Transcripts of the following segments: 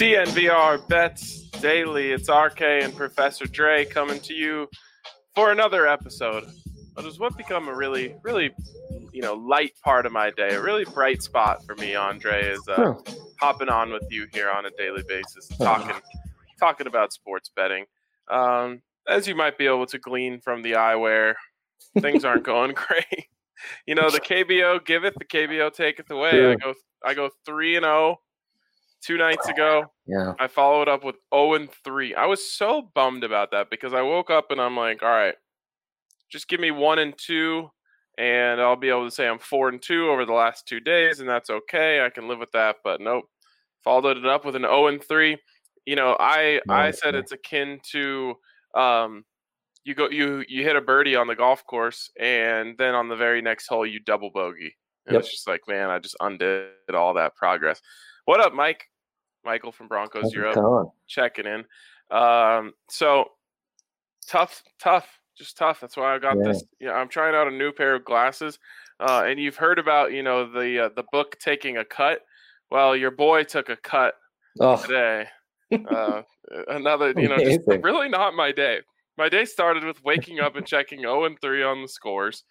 DNVR Bets Daily. It's RK and Professor Dre coming to you for another episode. It was what become a really, really, you know, light part of my day. A really bright spot for me, Andre, is uh, hopping on with you here on a daily basis, talking, talking about sports betting. Um, as you might be able to glean from the eyewear, things aren't going great. You know, the KBO giveth, the KBO taketh away. I go, I go three and zero. Two nights ago, Yeah. I followed up with 0 and 3. I was so bummed about that because I woke up and I'm like, all right, just give me 1 and 2 and I'll be able to say I'm 4 and 2 over the last 2 days and that's okay. I can live with that, but nope. Followed it up with an 0 and 3. You know, I I said it's akin to um you go you you hit a birdie on the golf course and then on the very next hole you double bogey. And Yep. it's just like, man, I just undid all that progress. What up, Mike? Michael from Broncos How's Europe checking in. Um, so tough, tough, just tough. That's why I got Yeah. this. Yeah, I'm trying out a new pair of glasses. Uh, and you've heard about, you know, the uh, the book taking a cut. Well, your boy took a cut Oh, today. Uh, another, you know, just really not my day. My day started with waking up and checking 0 and 3 on the scores.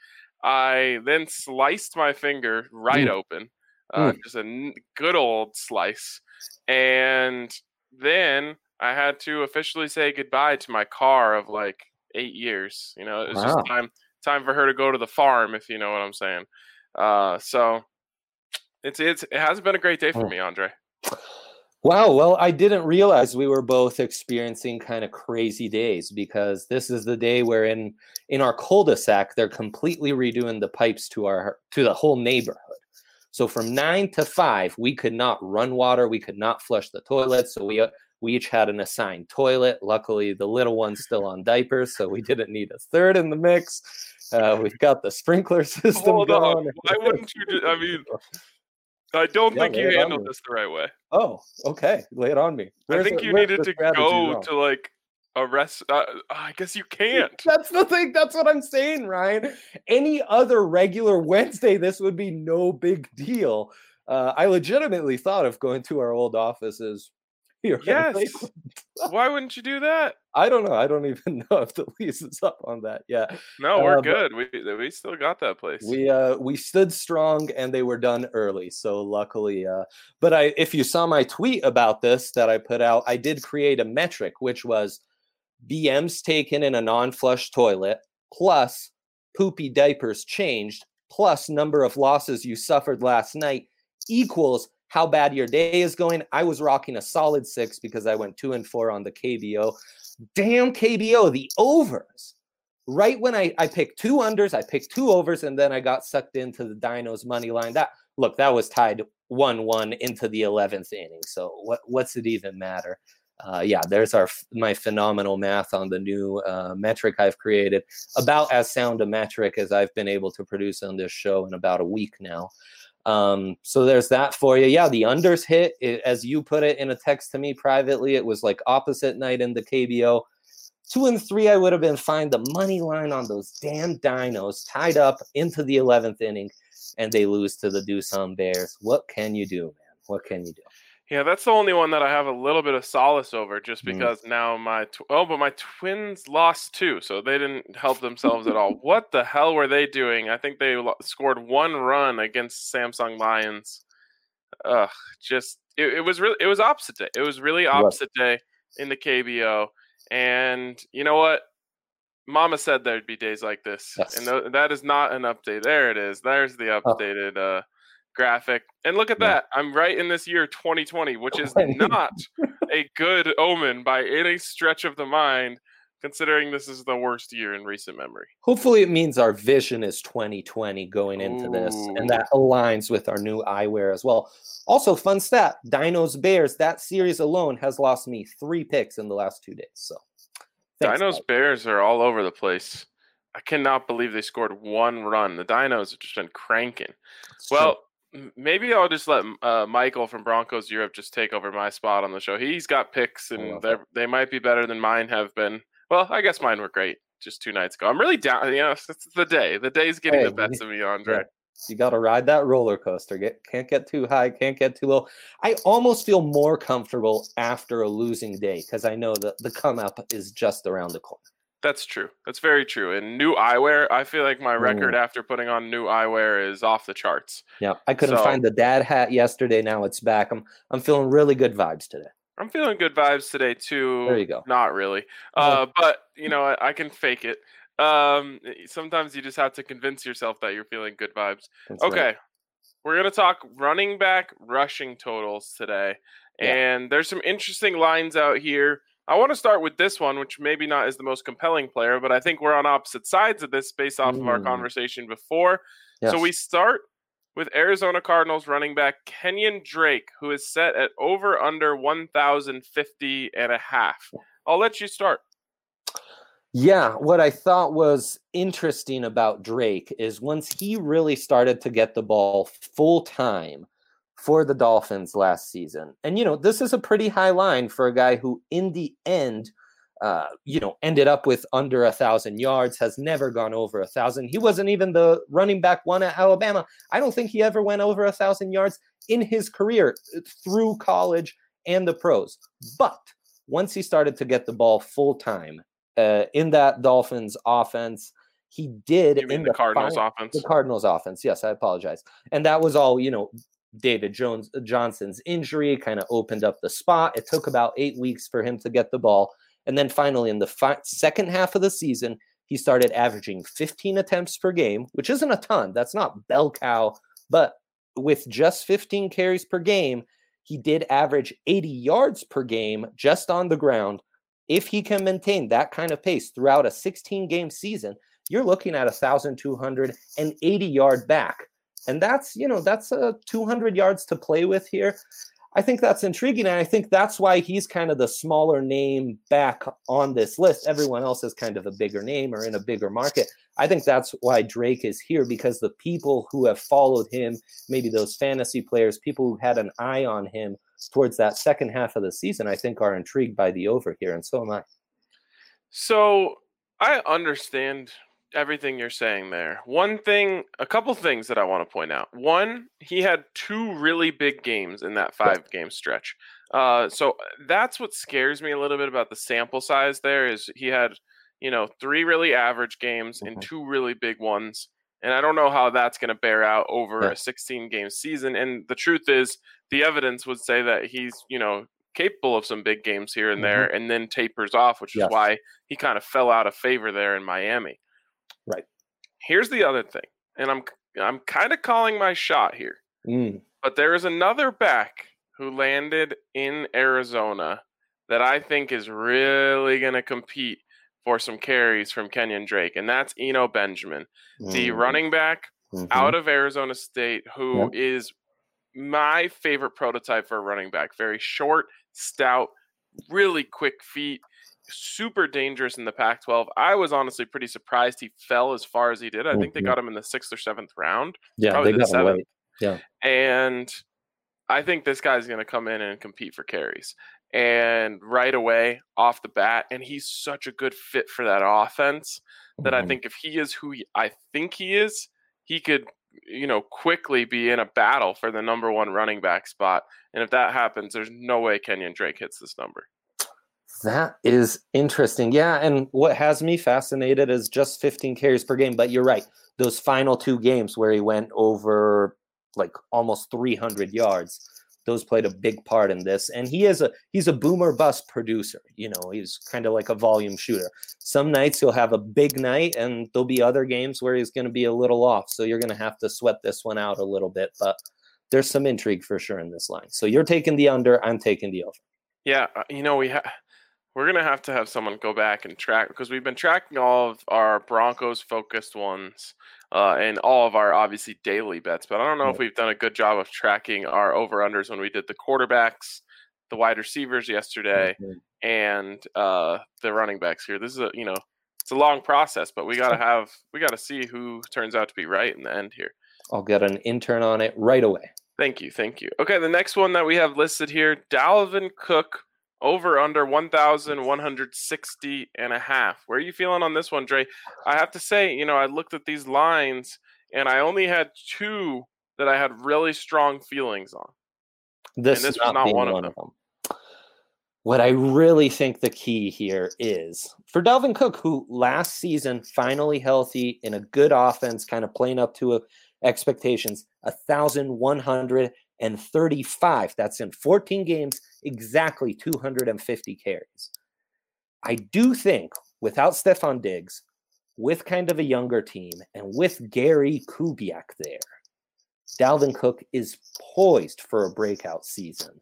I then sliced my finger right Mm. open, uh, Mm. just a n- good old slice. And then I had to officially say goodbye to my car of like eight years. You know, it was Wow. just time time for her to go to the farm, if you know what I'm saying. Uh, so it's it's it hasn't been a great day for Mm. me, Andre. wow. Well, I didn't realize we were both experiencing kind of crazy days because this is the day where in in our cul-de-sac they're completely redoing the pipes to our to the whole neighborhood. So from nine to five, we could not run water. We could not flush the toilet. So we uh, we each had an assigned toilet. Luckily, the little one's still on diapers, so we didn't need a third in the mix. Uh, we've got the sprinkler system Hold going. on. Why wouldn't you? Ju- I mean, I don't Yeah, think you lay it on handled this the right way. Oh, okay. Lay it on me. I think you needed to go wrong? to like a rest. Uh, I guess you can't. That's the thing. That's what I'm saying, Ryan. Any other regular Wednesday, this would be no big deal. Uh, I legitimately thought of going to our old offices here. Yes. Why wouldn't you do that? I don't know. I don't even know if the lease is up on that yet. No, we're Uh, good. We we still got that place. We uh we stood strong and they were done early. So luckily uh but I if you saw my tweet about this that I put out, I did create a metric which was BMs taken in a non-flush toilet plus poopy diapers changed plus number of losses you suffered last night equals how bad your day is going. I was rocking a solid 6 because I went 2 and 4 on the KBO. Damn KBO, the overs right when I, I picked two unders, I picked two overs, and then I got sucked into the Dinos money line. That look, that was tied one one into the eleventh inning. So what what's it even matter? Uh, yeah, there's our my phenomenal math on the new uh, metric I've created. About as sound a metric as I've been able to produce on this show in about a week now. Um, so there's that for you. Yeah, the unders hit it, as you put it in a text to me privately. It was like opposite night in the KBO two and three, I would have been fine. The money line on those damn dinos tied up into the 11th inning, and they lose to the Doosan Bears. What can you do, man? What can you do? Yeah, that's the only one that I have a little bit of solace over, just Mhm. because now my tw- oh, but my twins lost too, so they didn't help themselves at all. What the hell were they doing? I think they lo- scored one run against Samsung Lions. Ugh, just it, it was really it was opposite day. It was really opposite day in the KBO, and you know what? Mama said there'd be days like this, Yes. and tho- that is not an update. There it is. There's the updated uh, graphic, and look at Yeah. that. I'm right in this year 2020, which is not a good omen by any stretch of the mind, considering this is the worst year in recent memory. Hopefully, it means our vision is 2020 going into this, and that aligns with our new eyewear as well. Also, fun stat Dinos Bears, that series alone has lost me three picks in the last two days. So, thanks, Dinos guys. Bears are all over the place. I cannot believe they scored one run. The Dinos have just been cranking. It's. Well, m- maybe I'll just let uh, Michael from Broncos Europe just take over my spot on the show. He's got picks, and they're- might be better than mine have been. Well, I guess mine were great just two nights ago. I'm really down. You know, it's it's the day. The day's getting Hey, the best of me, Andre. yeah. You got to ride that roller coaster. Get can't get too high, can't get too low. I almost feel more comfortable after a losing day because I know that the come up is just around the corner. That's true. That's very true. And new eyewear, I feel like my record mm. after putting on new eyewear is off the charts. Yeah, I couldn't so, find the dad hat yesterday. Now it's back. I'm I'm feeling really good vibes today. I'm feeling good vibes today too. There you go. Not really, uh, but you know I, I, can fake it. Um, sometimes you just have to convince yourself that you're feeling good vibes. That's okay, right. we're gonna talk running back rushing totals today, yeah. and there's some interesting lines out here. I want to start with this one, which maybe not is the most compelling player, but I think we're on opposite sides of this based off mm. of our mm. conversation before. Yes. So we start with Arizona Cardinals running back Kenyan Drake, who is set at over under 1,050 and a half. I'll let you start. Yeah, what I thought was interesting about Drake is once he really started to get the ball full time – for the Dolphins last season. And, you know, this is a pretty high line for a guy who, in the end, uh, you know, ended up with under a thousand yards, has never gone over a thousand. He wasn't even the running back one at Alabama. I don't think he ever went over a thousand yards in his career uh, through college and the pros. But once he started to get the ball full time uh, in that Dolphins offense, he did in the, the Cardinals final, offense. The Cardinals offense. Yes, I apologize. And that was all, you know, David Jones uh, Johnson's injury kind of opened up the spot. It took about eight weeks for him to get the ball, and then finally in the fi- second half of the season, he started averaging 15 attempts per game, which isn't a ton. That's not bell cow, but with just 15 carries per game, he did average 80 yards per game just on the ground. If he can maintain that kind of pace throughout a 16 game season, you're looking at a 1,280 yard back and that's, you know, that's uh, a 200 yards to play with here. I think that's intriguing. And I think that's why he's kind of the smaller name back on this list. Everyone else is kind of a bigger name or in a bigger market. I think that's why Drake is here because the people who have followed him, maybe those fantasy players, people who had an eye on him towards that second half of the season, I think are intrigued by the over here. And so am I. So I understand everything you're saying there. One thing, a couple things that I want to point out. One, he had two really big games in that five game stretch. Uh, so that's what scares me a little bit about the sample size there is he had, you know, three really average games and two really big ones. And I don't know how that's going to bear out over yeah. a 16 game season. And the truth is, the evidence would say that he's, you know, capable of some big games here and mm-hmm. there and then tapers off, which is why he kind of fell out of favor there in Miami. Right. Here's the other thing, and I'm I'm kind of calling my shot here. Mm. But there is another back who landed in Arizona that I think is really going to compete for some carries from Kenyan Drake, and that's Eno Benjamin, mm. the running back mm-hmm. out of Arizona State, who yep. is my favorite prototype for a running back. Very short, stout, really quick feet super dangerous in the Pac 12. I was honestly pretty surprised he fell as far as he did. I mm-hmm. think they got him in the sixth or seventh round. Yeah, they got him Yeah. And I think this guy's going to come in and compete for carries. And right away, off the bat, and he's such a good fit for that offense that mm-hmm. I think if he is who he, I think he is, he could, you know, quickly be in a battle for the number one running back spot. And if that happens, there's no way Kenyan Drake hits this number. That is interesting. Yeah. And what has me fascinated is just 15 carries per game. But you're right. Those final two games where he went over like almost 300 yards, those played a big part in this. And he is a he's a boomer bust producer. You know, he's kind of like a volume shooter. Some nights he'll have a big night, and there'll be other games where he's going to be a little off. So you're going to have to sweat this one out a little bit. But there's some intrigue for sure in this line. So you're taking the under. I'm taking the over. Yeah, uh, you know we have we're gonna have to have someone go back and track because we've been tracking all of our Broncos focused ones uh, and all of our obviously daily bets, but I don't know if we've done a good job of tracking our over unders when we did the quarterbacks, the wide receivers yesterday, mm-hmm. and uh, the running backs here. This is a you know it's a long process, but we gotta have we gotta see who turns out to be right in the end here. I'll get an intern on it right away. Thank you, thank you. Okay, the next one that we have listed here, Dalvin Cook over under 1,160 and a half. Where are you feeling on this one, Dre? I have to say, you know, I looked at these lines and I only had two that I had really strong feelings on. This, this is was not, not one one, of of them. What I really think the key here is for Dalvin Cook, who last season finally healthy in a good offense, kind of playing up to a, expectations, a and thirty-five. That's in 14 games, exactly 250 carries. I do think without Stefon Diggs, with kind of a younger team, and with Gary Kubiak there, Dalvin Cook is poised for a breakout season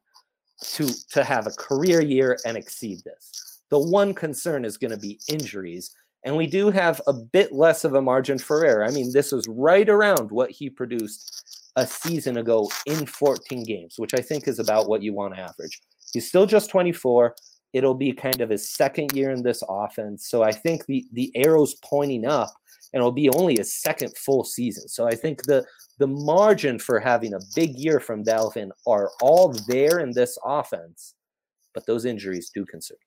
to to have a career year and exceed this. The one concern is going to be injuries, and we do have a bit less of a margin for error. I mean, this was right around what he produced a season ago in 14 games, which I think is about what you want to average. He's still just 24. It'll be kind of his second year in this offense, so I think the the arrow's pointing up, and it'll be only his second full season. So I think the the margin for having a big year from Dalvin are all there in this offense, but those injuries do concern.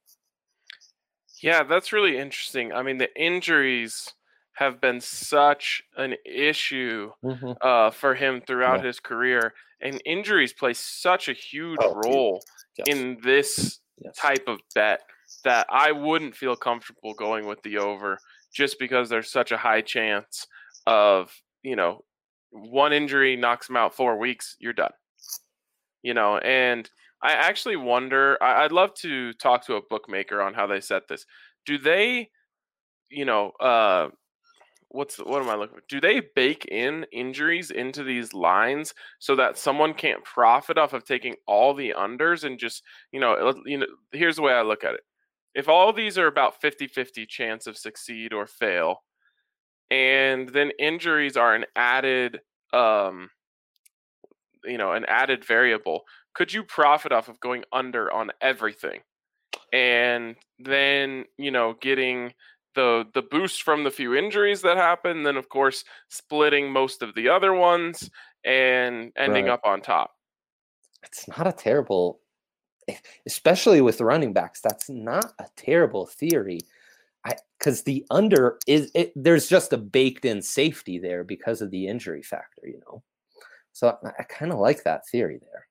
Yeah, that's really interesting. I mean, the injuries have been such an issue Mm-hmm. uh, for him throughout Yeah. his career, and injuries play such a huge Oh, role Yes. in this yes. type of bet that I wouldn't feel comfortable going with the over just because there's such a high chance of, you know, one injury knocks him out four weeks, you're done. You know, and I actually wonder, I, I'd love to talk to a bookmaker on how they set this. Do they, you know, uh, what's what am I looking for? Do they bake in injuries into these lines so that someone can't profit off of taking all the unders and just you know you know here's the way I look at it. If all these are about 50-50 chance of succeed or fail and then injuries are an added um you know an added variable could you profit off of going under on everything and then you know getting the the boost from the few injuries that happen then of course splitting most of the other ones and ending Right. up on top It's not a terrible, especially with running backs. That's not a terrible theory. I because the under is it, there's just a baked in safety there because of the injury factor, you know. So I, I kind of like that theory there.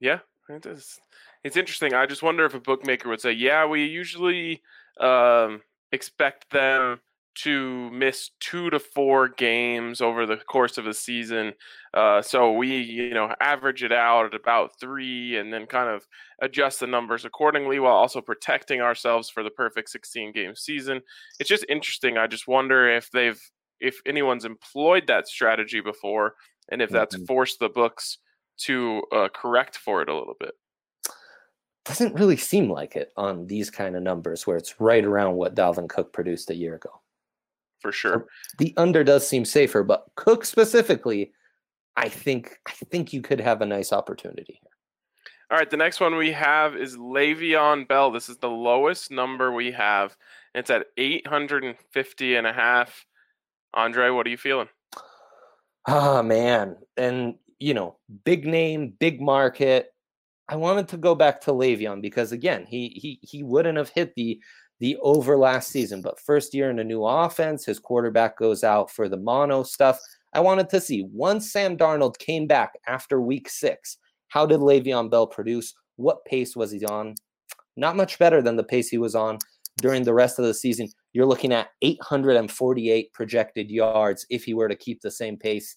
Yeah, it is. It's interesting. I just wonder if a bookmaker would say, "Yeah, we usually um, expect them to miss two to four games over the course of a season, uh, so we, you know, average it out at about three, and then kind of adjust the numbers accordingly, while also protecting ourselves for the perfect 16 game season." It's just interesting. I just wonder if they've, if anyone's employed that strategy before, and if that's Mhm. forced the books to uh, correct for it a little bit. Doesn't really seem like it on these kind of numbers where it's right around what Dalvin Cook produced a year ago. For sure. The under does seem safer, but Cook specifically, I think I think you could have a nice opportunity here. All right, the next one we have is Le'Veon Bell. This is the lowest number we have. It's at 850 and a half. Andre, what are you feeling? Ah man, and you know, big name, big market. I wanted to go back to Le'Veon because again, he he he wouldn't have hit the the over last season, but first year in a new offense, his quarterback goes out for the mono stuff. I wanted to see once Sam Darnold came back after week six, how did Le'Veon Bell produce? What pace was he on? Not much better than the pace he was on during the rest of the season. You're looking at 848 projected yards if he were to keep the same pace.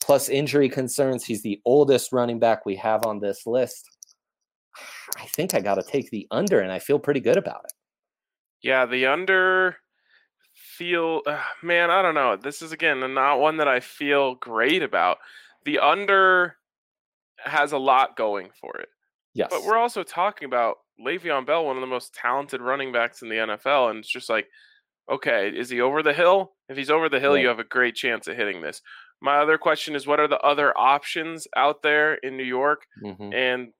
Plus injury concerns. He's the oldest running back we have on this list. I think I got to take the under, and I feel pretty good about it. Yeah, the under feel uh, man, I don't know. This is again not one that I feel great about. The under has a lot going for it. Yes. But we're also talking about Le'Veon Bell, one of the most talented running backs in the NFL, and it's just like, okay, is he over the hill? If he's over the hill, you have a great chance at hitting this. My other question is, what are the other options out there in New York? Mhm. And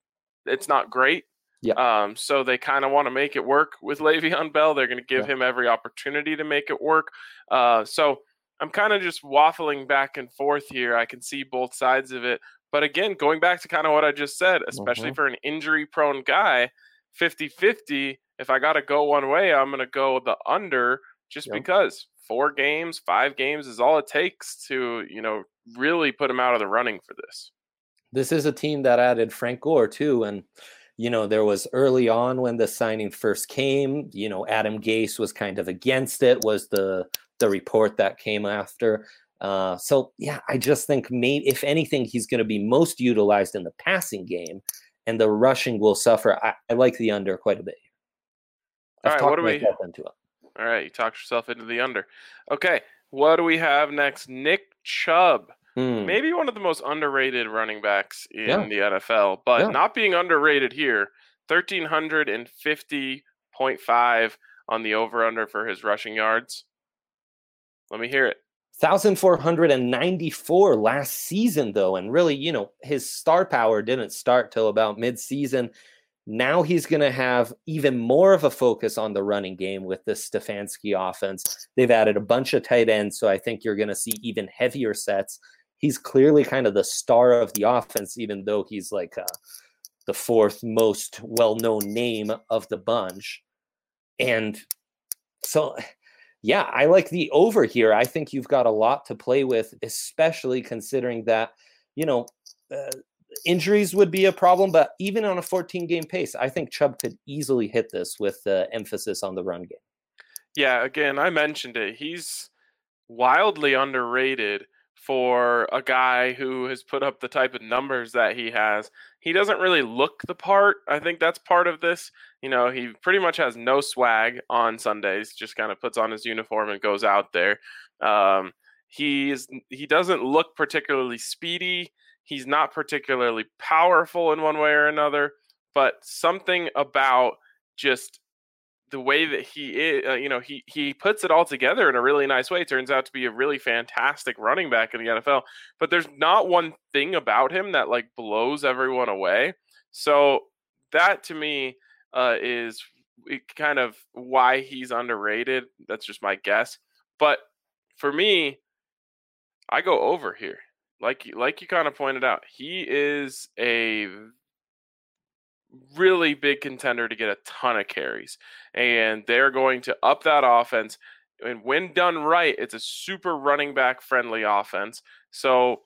it's not great. Yeah. Um, so they kind of want to make it work with Le'Veon Bell. They're going to give Yeah. him every opportunity to make it work. Uh, so I'm kind of just waffling back and forth here. I can see both sides of it. But again, going back to kind of what I just said, especially Mhm. for an injury prone guy, 50 50, if I got to go one way, I'm going to go the under just Yep. because four games, five games is all it takes to, you know, really put him out of the running for this. This is a team that added Frank Gore too, and you know there was early on when the signing first came. You know, Adam Gase was kind of against it. Was the the report that came after? Uh, so yeah, I just think maybe if anything, he's going to be most utilized in the passing game, and the rushing will suffer. I, I like the under quite a bit. All right, what do we? Into it. All right, you talked yourself into the under. Okay, what do we have next? Nick Chubb. Hmm. Maybe one of the most underrated running backs in yeah. the NFL, but yeah. not being underrated here. 1350.5 on the over under for his rushing yards. Let me hear it. 1,494 last season, though. And really, you know, his star power didn't start till about mid-season. Now he's going to have even more of a focus on the running game with this Stefanski offense. They've added a bunch of tight ends, so I think you're going to see even heavier sets. He's clearly kind of the star of the offense, even though he's like uh, the fourth most well known name of the bunch. And so yeah, I like the over here. I think you've got a lot to play with, especially considering that, you know, uh, injuries would be a problem, but even on a 14 game pace, I think Chubb could easily hit this with the emphasis on the run game. Yeah, again, I mentioned it. He's wildly underrated for a guy who has put up the type of numbers that he has. He doesn't really look the part. I think that's part of this. You know, he pretty much has no swag on Sundays, just kind of puts on his uniform and goes out there. Um, he's he doesn't look particularly speedy. He's not particularly powerful in one way or another, but something about just the way that he is, uh, you know, he he puts it all together in a really nice way. Turns out to be a really fantastic running back in the NFL. But there's not one thing about him that like blows everyone away. So that to me uh, is kind of why he's underrated. That's just my guess. But for me, I go over here. Like like you kind of pointed out, he is a really big contender to get a ton of carries. And they're going to up that offense. And when done right, it's a super running back friendly offense. So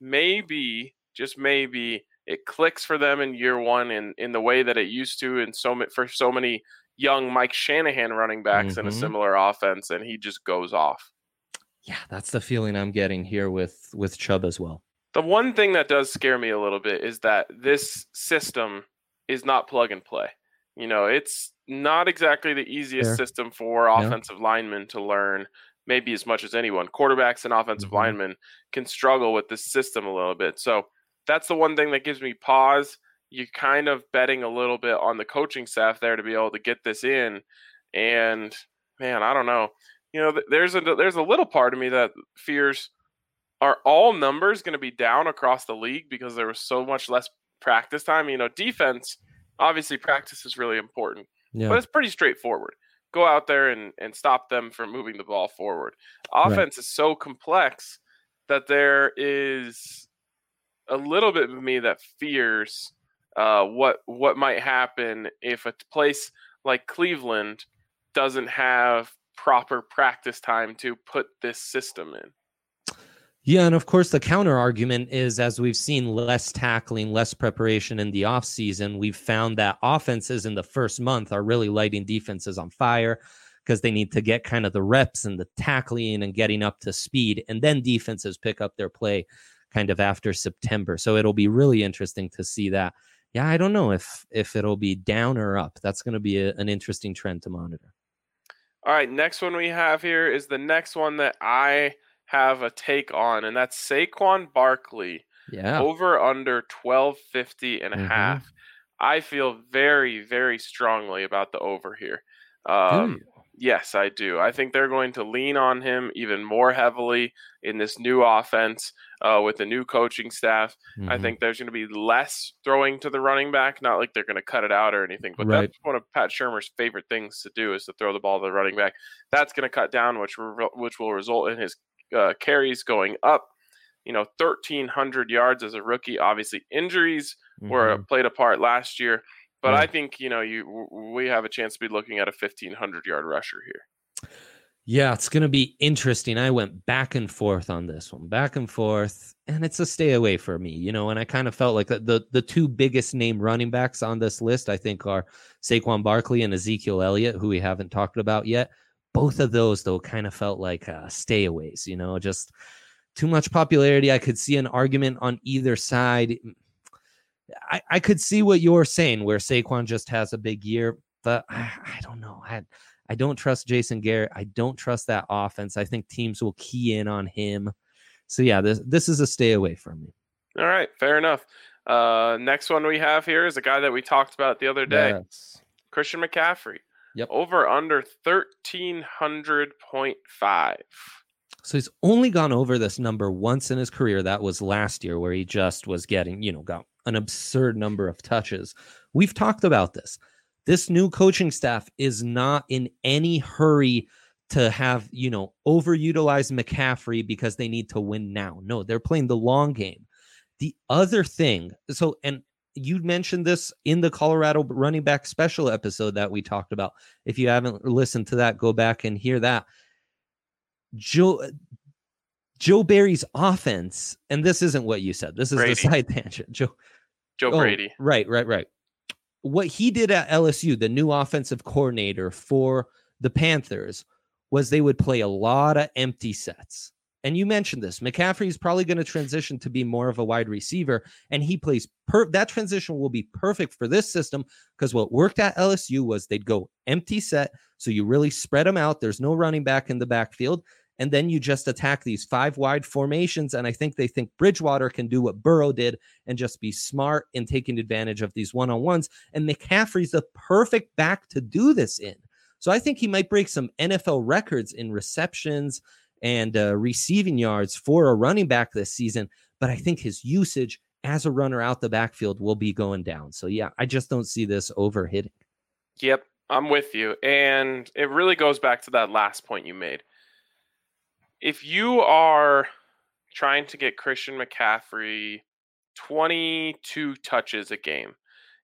maybe, just maybe, it clicks for them in year one in, in the way that it used to in so for so many young Mike Shanahan running backs mm-hmm. in a mm-hmm. similar offense, and he just goes off. Yeah, that's the feeling I'm getting here with with Chubb as well. The one thing that does scare me a little bit is that this system is not plug and play. You know, it's not exactly the easiest Fair. system for offensive yeah. linemen to learn, maybe as much as anyone. Quarterbacks and offensive mm-hmm. linemen can struggle with this system a little bit. So that's the one thing that gives me pause. You're kind of betting a little bit on the coaching staff there to be able to get this in. And man, I don't know. You know, there's a there's a little part of me that fears are all numbers going to be down across the league because there was so much less practice time. You know, defense, obviously, practice is really important, yeah. but it's pretty straightforward. Go out there and, and stop them from moving the ball forward. Offense right. is so complex that there is a little bit of me that fears uh, what what might happen if a place like Cleveland doesn't have proper practice time to put this system in. Yeah, and of course the counter argument is as we've seen less tackling, less preparation in the offseason, we've found that offenses in the first month are really lighting defenses on fire because they need to get kind of the reps and the tackling and getting up to speed and then defenses pick up their play kind of after September. So it'll be really interesting to see that. Yeah, I don't know if if it'll be down or up. That's going to be a, an interesting trend to monitor. All right, next one we have here is the next one that I have a take on, and that's Saquon Barkley. Yeah. Over under 1250 and a mm-hmm. half. I feel very, very strongly about the over here. Um, yes, I do. I think they're going to lean on him even more heavily in this new offense uh, with the new coaching staff. Mm-hmm. I think there's going to be less throwing to the running back. Not like they're going to cut it out or anything, but right. that's one of Pat Shurmur's favorite things to do is to throw the ball to the running back. That's going to cut down, which re- which will result in his uh, carries going up. You know, 1,300 yards as a rookie. Obviously, injuries mm-hmm. were played a part last year, but I think you know you we have a chance to be looking at a 1,500 yard rusher here. Yeah, it's going to be interesting. I went back and forth on this one, back and forth, and it's a stay away for me, you know. And I kind of felt like the, the the two biggest name running backs on this list, I think, are Saquon Barkley and Ezekiel Elliott, who we haven't talked about yet. Both of those, though, kind of felt like uh, stayaways, you know, just too much popularity. I could see an argument on either side. I, I could see what you're saying, where Saquon just has a big year, but I, I don't know. I I don't trust Jason Garrett. I don't trust that offense. I think teams will key in on him. So yeah, this this is a stay away from me. All right, fair enough. Uh, next one we have here is a guy that we talked about the other day, yes. Christian McCaffrey. Yep. Over under thirteen hundred point five. So he's only gone over this number once in his career. That was last year, where he just was getting, you know, got an absurd number of touches. We've talked about this. This new coaching staff is not in any hurry to have, you know, overutilize McCaffrey because they need to win now. No, they're playing the long game. The other thing, so, and you mentioned this in the Colorado running back special episode that we talked about. If you haven't listened to that, go back and hear that. Joe uh, Joe Barry's offense, and this isn't what you said. This is Brady. the side tangent. Joe Joe oh, Brady. Right, right, right what he did at LSU, the new offensive coordinator for the Panthers, was they would play a lot of empty sets. And you mentioned this. McCaffrey is probably going to transition to be more of a wide receiver, and he plays per that transition will be perfect for this system because what worked at LSU was they'd go empty set, so you really spread them out. There's no running back in the backfield, and then you just attack these five wide formations. And I think they think Bridgewater can do what Burrow did and just be smart in taking advantage of these one on ones. And McCaffrey's the perfect back to do this in. So I think he might break some NFL records in receptions and uh, receiving yards for a running back this season. But I think his usage as a runner out the backfield will be going down. So yeah, I just don't see this over hitting. Yep, I'm with you. And it really goes back to that last point you made if you are trying to get Christian McCaffrey 22 touches a game,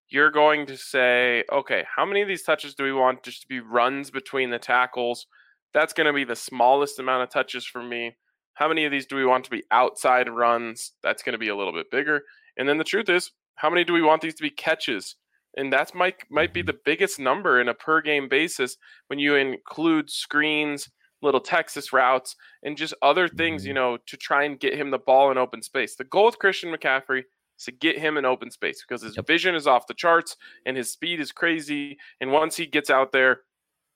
you're going to say, okay, how many of these touches do we want just to be runs between the tackles? That's going to be the smallest amount of touches for me. How many of these do we want to be outside runs? That's going to be a little bit bigger. And then the truth is, how many do we want these to be catches? And that's might might be the biggest number in a per game basis when you include screens little Texas routes, and just other things, you mm-hmm. know, to try and get him the ball in open space. The goal with Christian McCaffrey is to get him in open space because his yep. vision is off the charts and his speed is crazy. And once he gets out there,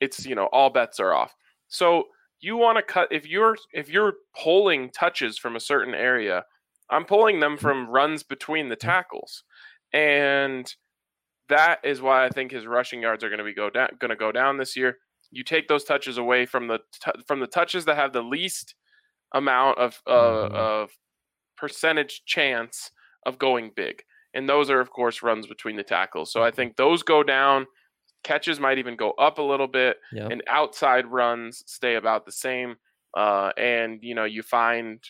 it's you know all bets are off. So you want to cut if you're if you're pulling touches from a certain area, I'm pulling them mm-hmm. from runs between the tackles, and that is why I think his rushing yards are going to be go down going to go down this year you take those touches away from the t- from the touches that have the least amount of uh, mm-hmm. of percentage chance of going big, and those are of course runs between the tackles. So I mm-hmm. think those go down. Catches might even go up a little bit, yep. and outside runs stay about the same. Uh, and you know you find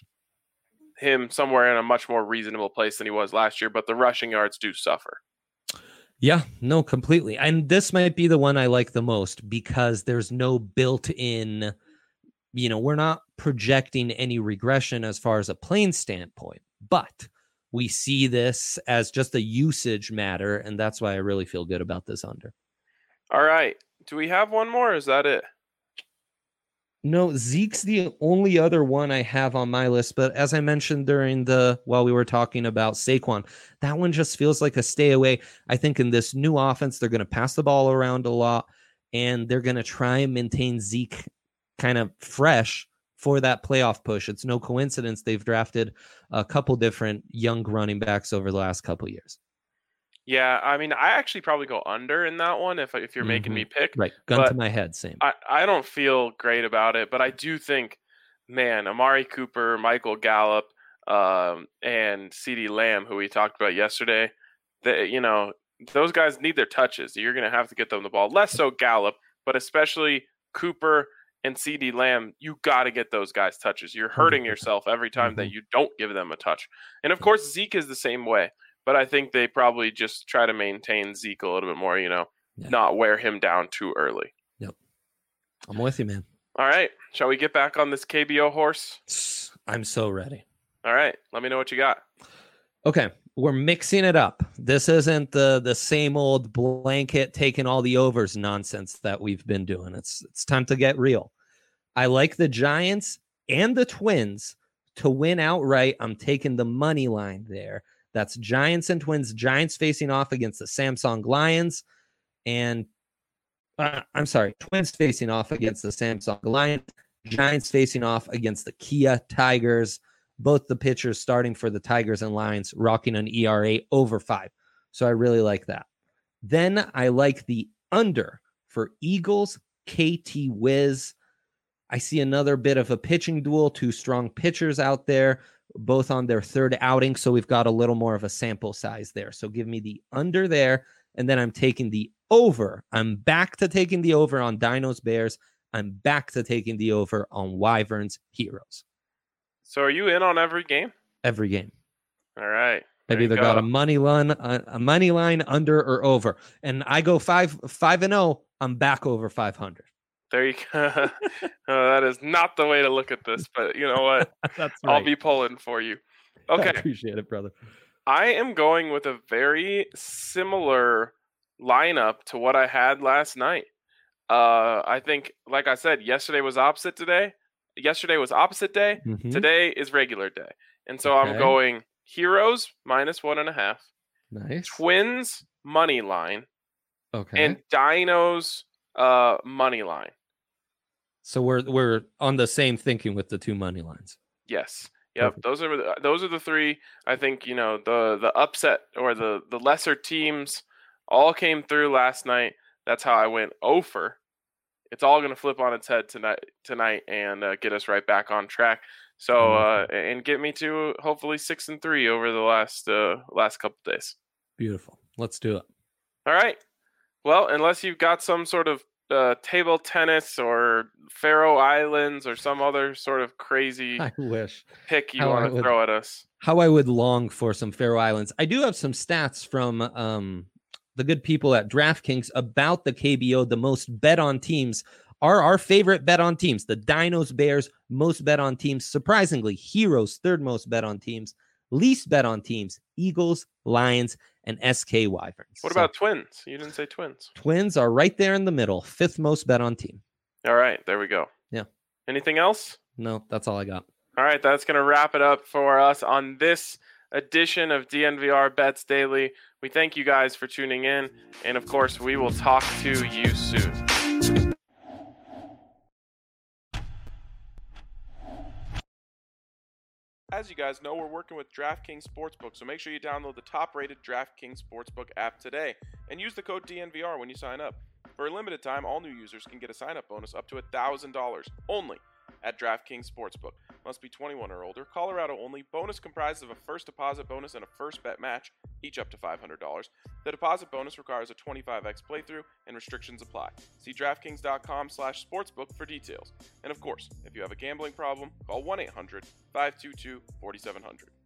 him somewhere in a much more reasonable place than he was last year, but the rushing yards do suffer. Yeah, no, completely. And this might be the one I like the most because there's no built in, you know, we're not projecting any regression as far as a plane standpoint, but we see this as just a usage matter. And that's why I really feel good about this under. All right. Do we have one more? is that it? No, Zeke's the only other one I have on my list. But as I mentioned during the while we were talking about Saquon, that one just feels like a stay away. I think in this new offense, they're going to pass the ball around a lot and they're going to try and maintain Zeke kind of fresh for that playoff push. It's no coincidence they've drafted a couple different young running backs over the last couple years. Yeah, I mean, I actually probably go under in that one if if you're mm-hmm. making me pick. Right, gun but to my head, same. I I don't feel great about it, but I do think, man, Amari Cooper, Michael Gallup, um, and CeeDee Lamb, who we talked about yesterday, that you know those guys need their touches. You're going to have to get them the ball. Less so Gallup, but especially Cooper and CeeDee Lamb, you got to get those guys touches. You're hurting yourself every time mm-hmm. that you don't give them a touch. And of course, Zeke is the same way. But I think they probably just try to maintain Zeke a little bit more, you know, yeah. not wear him down too early. Yep. I'm with you, man. All right. Shall we get back on this KBO horse? I'm so ready. All right. Let me know what you got. Okay, we're mixing it up. This isn't the the same old blanket taking all the overs nonsense that we've been doing. It's it's time to get real. I like the Giants and the Twins to win outright. I'm taking the money line there. That's Giants and Twins. Giants facing off against the Samsung Lions, and uh, I'm sorry, Twins facing off against the Samsung Lions. Giants facing off against the Kia Tigers both the pitchers starting for the Tigers and Lions rocking an ERA over five. So I really like that. Then I like the under for Eagles, KT Wiz. I see another bit of a pitching duel, two strong pitchers out there, both on their third outing. So we've got a little more of a sample size there. So give me the under there. And then I'm taking the over. I'm back to taking the over on Dinos Bears. I'm back to taking the over on Wyverns Heroes. So are you in on every game? Every game. All right. I've either go. got a money line, uh, a, money line under or over, and I go five five and zero. Oh, I'm back over five hundred. There you go. oh, that is not the way to look at this, but you know what? That's right. I'll be pulling for you. Okay. I appreciate it, brother. I am going with a very similar lineup to what I had last night. Uh, I think, like I said, yesterday was opposite today yesterday was opposite day. Mm-hmm. Today is regular day. And so okay. I'm going heroes minus one and a half. Nice. Twins money line. Okay. And dinos uh money line. So we're we're on the same thinking with the two money lines. Yes. Yep. Perfect. Those are those are the three. I think you know the the upset or the the lesser teams all came through last night. That's how I went over it's all going to flip on its head tonight tonight and uh, get us right back on track. So uh, and get me to hopefully six and three over the last uh, last couple days. Beautiful. Let's do it. All right. Well, unless you've got some sort of uh, table tennis or Faroe Islands or some other sort of crazy I wish pick you want to throw at us. How I would long for some Faroe Islands. I do have some stats from um, the good people at DraftKings about the KBO, the most bet on teams are our favorite bet on teams. The Dinos, Bears, most bet on teams. Surprisingly, Heroes, third most bet on teams. Least bet on teams, Eagles, Lions, and SK Wyverns. What so, about Twins? You didn't say Twins. Twins are right there in the middle, fifth most bet on team. All right, there we go. Yeah. Anything else? No, that's all I got. All right, that's going to wrap it up for us on this edition of DNVR Bets Daily. We thank you guys for tuning in. And of course, we will talk to you soon. As you guys know, we're working with DraftKings Sportsbook, so make sure you download the top rated DraftKings Sportsbook app today and use the code DNVR when you sign up. For a limited time, all new users can get a sign up bonus up to $1,000 only at DraftKings Sportsbook. Must be 21 or older. Colorado only. Bonus comprised of a first deposit bonus and a first bet match, each up to $500. The deposit bonus requires a 25x playthrough and restrictions apply. See DraftKings.com/sportsbook for details. And of course, if you have a gambling problem, call 1-800-522-4700.